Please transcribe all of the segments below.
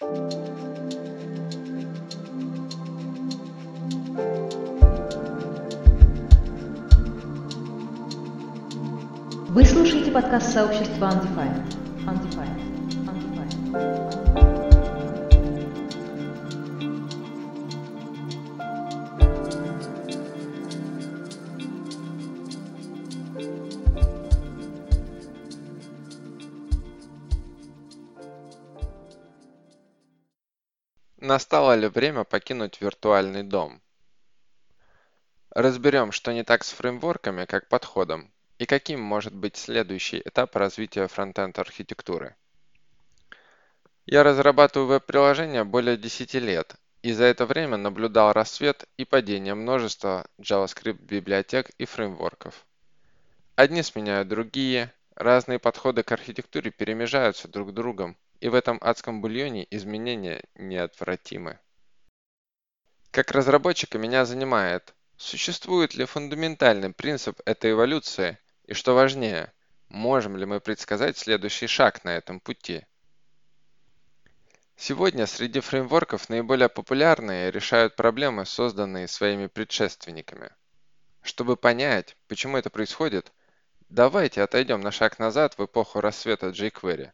Вы слушаете подкаст сообщества Undefined. Undefined. Undefined. Настало ли время покинуть виртуальный дом? Разберем, что не так с фреймворками как подходом и каким может быть следующий этап развития фронтенд архитектуры. Я разрабатываю веб-приложения более 10 лет и за это время наблюдал рассвет и падение множества JavaScript библиотек и фреймворков. Одни сменяют другие, разные подходы к архитектуре перемежаются друг с другом, и в этом адском бульоне изменения неотвратимы. Как разработчика меня занимает, существует ли фундаментальный принцип этой эволюции и, что важнее, можем ли мы предсказать следующий шаг на этом пути. Сегодня среди фреймворков наиболее популярные решают проблемы, созданные своими предшественниками. Чтобы понять, почему это происходит, давайте отойдем на шаг назад в эпоху рассвета jQuery.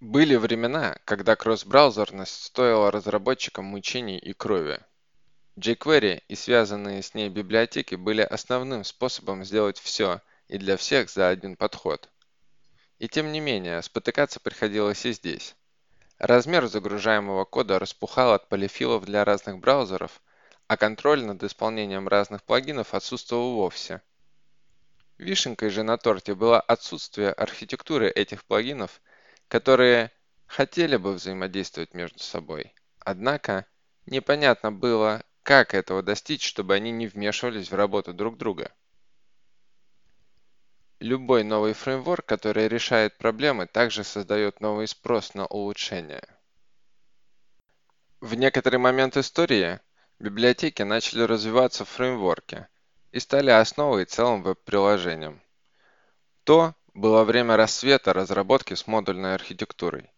Были времена, когда кросс-браузерность стоила разработчикам мучений и крови. jQuery и связанные с ней библиотеки были основным способом сделать все и для всех за один подход. И тем не менее, спотыкаться приходилось и здесь. Размер загружаемого кода распухал от полифилов для разных браузеров, а контроль над исполнением разных плагинов отсутствовал вовсе. Вишенкой же на торте было отсутствие архитектуры этих плагинов – которые хотели бы взаимодействовать между собой. Однако непонятно было, как этого достичь, чтобы они не вмешивались в работу друг друга. Любой новый фреймворк, который решает проблемы, также создает новый спрос на улучшение. В некоторый момент истории библиотеки начали развиваться в фреймворке и стали основой целым веб-приложением. То, было время рассвета разработки с модульной архитектурой.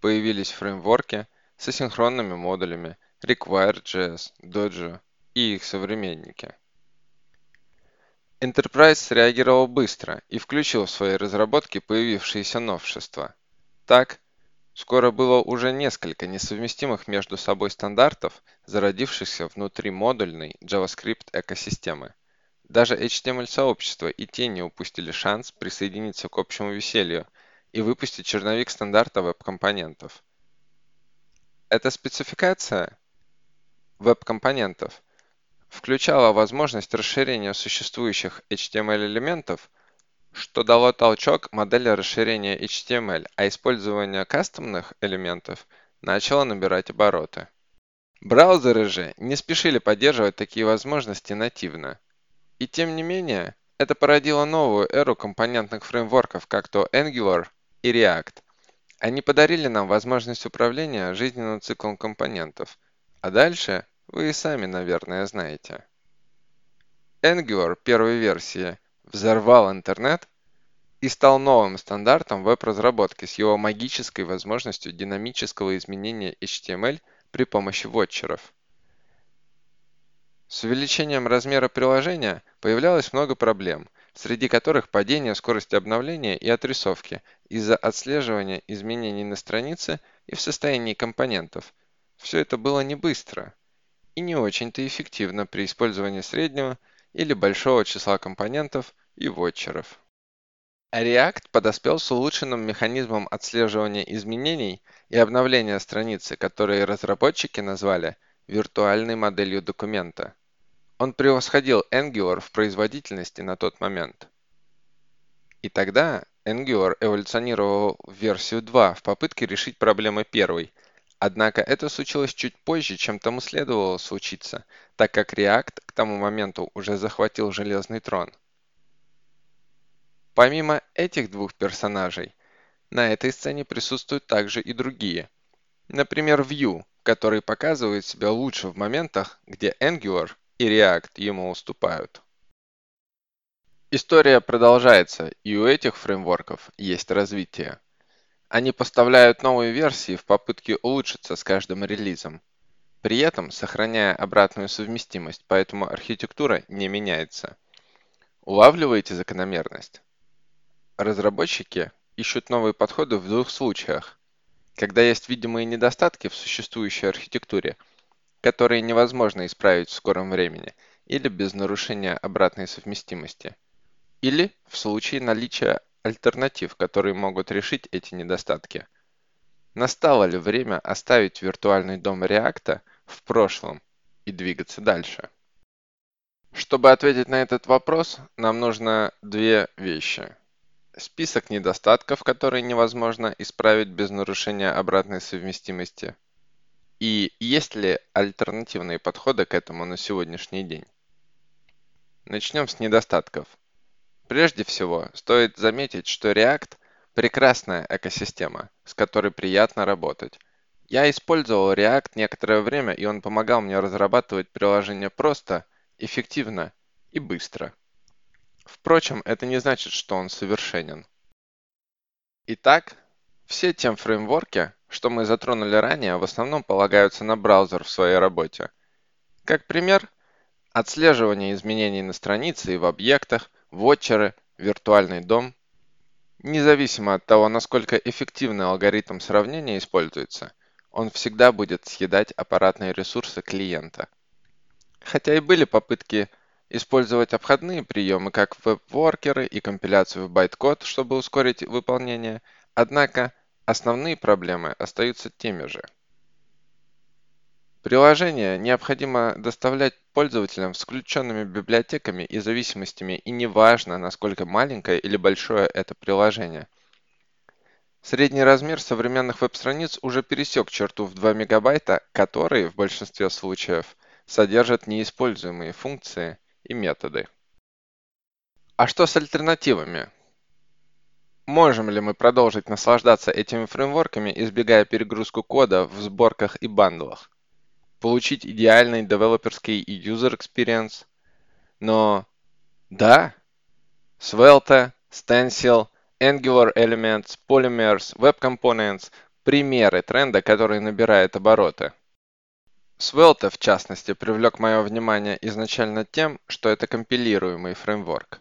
Появились фреймворки с асинхронными модулями Require.js, Dojo и их современники. Enterprise среагировал быстро и включил в свои разработки появившиеся новшества. Так, скоро было уже несколько несовместимых между собой стандартов, зародившихся внутри модульной JavaScript экосистемы. Даже HTML-сообщество и те не упустили шанс присоединиться к общему веселью и выпустить черновик стандарта веб-компонентов. Эта спецификация веб-компонентов включала возможность расширения существующих HTML-элементов, что дало толчок модели расширения HTML, а использование кастомных элементов начало набирать обороты. Браузеры же не спешили поддерживать такие возможности нативно. И тем не менее, это породило новую эру компонентных фреймворков, как то Angular и React. Они подарили нам возможность управления жизненным циклом компонентов. А дальше вы и сами, наверное, знаете. Angular первой версии взорвал интернет и стал новым стандартом веб-разработки с его магической возможностью динамического изменения HTML при помощи вотчеров. С увеличением размера приложения появлялось много проблем, среди которых падение скорости обновления и отрисовки из-за отслеживания изменений на странице и в состоянии компонентов. Все это было не быстро и не очень-то эффективно при использовании среднего или большого числа компонентов и вотчеров. React подоспел с улучшенным механизмом отслеживания изменений и обновления страницы, которые разработчики назвали виртуальной моделью документа. Он превосходил Angular в производительности на тот момент. И тогда Angular эволюционировал в версию 2 в попытке решить проблемы первой, однако это случилось чуть позже, чем тому следовало случиться, так как React к тому моменту уже захватил железный трон. Помимо этих двух персонажей, на этой сцене присутствуют также и другие. Например, Vue, который показывает себя лучше в моментах, где Angular и React ему уступают. История продолжается, и у этих фреймворков есть развитие. Они поставляют новые версии в попытке улучшиться с каждым релизом, при этом сохраняя обратную совместимость, поэтому архитектура не меняется. Улавливаете закономерность? Разработчики ищут новые подходы в двух случаях. Когда есть видимые недостатки в существующей архитектуре, которые невозможно исправить в скором времени или без нарушения обратной совместимости, или в случае наличия альтернатив, которые могут решить эти недостатки. Настало ли время оставить виртуальный дом React в прошлом и двигаться дальше? Чтобы ответить на этот вопрос, нам нужно две вещи. Список недостатков, которые невозможно исправить без нарушения обратной совместимости. И есть ли альтернативные подходы к этому на сегодняшний день? Начнем с недостатков. Прежде всего, стоит заметить, что React – прекрасная экосистема, с которой приятно работать. Я использовал React некоторое время, и он помогал мне разрабатывать приложения просто, эффективно и быстро. Впрочем, это не значит, что он совершенен. Итак, все те фреймворки, что мы затронули ранее, в основном полагаются на браузер в своей работе. Как пример, отслеживание изменений на странице и в объектах, вотчеры, виртуальный дом. Независимо от того, насколько эффективный алгоритм сравнения используется, он всегда будет съедать аппаратные ресурсы клиента. Хотя и были попытки использовать обходные приемы, как веб-воркеры и компиляцию в байткод, чтобы ускорить выполнение, однако основные проблемы остаются теми же. Приложение необходимо доставлять пользователям с включенными библиотеками и зависимостями, и неважно, насколько маленькое или большое это приложение. Средний размер современных веб-страниц уже пересек черту в 2 мегабайта, которые в большинстве случаев содержат неиспользуемые функции и методы. А что с альтернативами? Можем ли мы продолжить наслаждаться этими фреймворками, избегая перегрузку кода в сборках и бандлах? Получить идеальный девелоперский и user experience? Но да, Svelte, Stencil, Angular Elements, Polymers, Web Components – примеры тренда, который набирает обороты. Svelte, в частности, привлек мое внимание изначально тем, что это компилируемый фреймворк.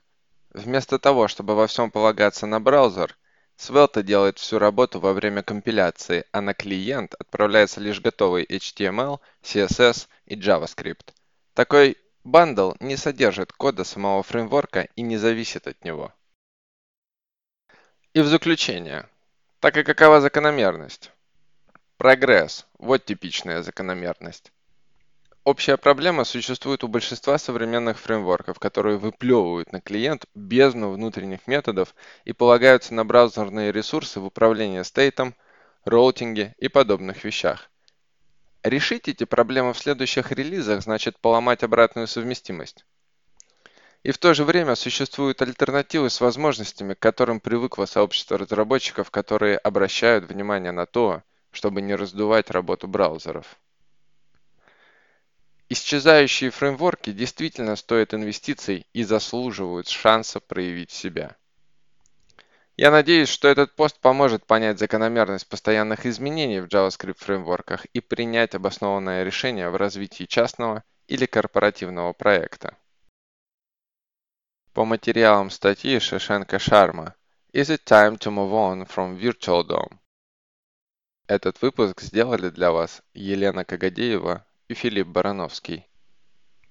Вместо того, чтобы во всем полагаться на браузер, Svelte делает всю работу во время компиляции, а на клиент отправляется лишь готовый HTML, CSS и JavaScript. Такой бандл не содержит кода самого фреймворка и не зависит от него. И в заключение. Так и какова закономерность? Прогресс – вот типичная закономерность. Общая проблема существует у большинства современных фреймворков, которые выплевывают на клиент бездну внутренних методов и полагаются на браузерные ресурсы в управлении стейтом, роутинге и подобных вещах. Решить эти проблемы в следующих релизах значит поломать обратную совместимость. И в то же время существуют альтернативы с возможностями, к которым привыкло сообщество разработчиков, которые обращают внимание на то, чтобы не раздувать работу браузеров. Исчезающие фреймворки действительно стоят инвестиций и заслуживают шанса проявить себя. Я надеюсь, что этот пост поможет понять закономерность постоянных изменений в JavaScript фреймворках и принять обоснованное решение в развитии частного или корпоративного проекта. По материалам статьи Шишенко Шарма Is it time to move on from Virtual DOM? Этот выпуск сделали для вас Елена Кагадеева и Филипп Барановский.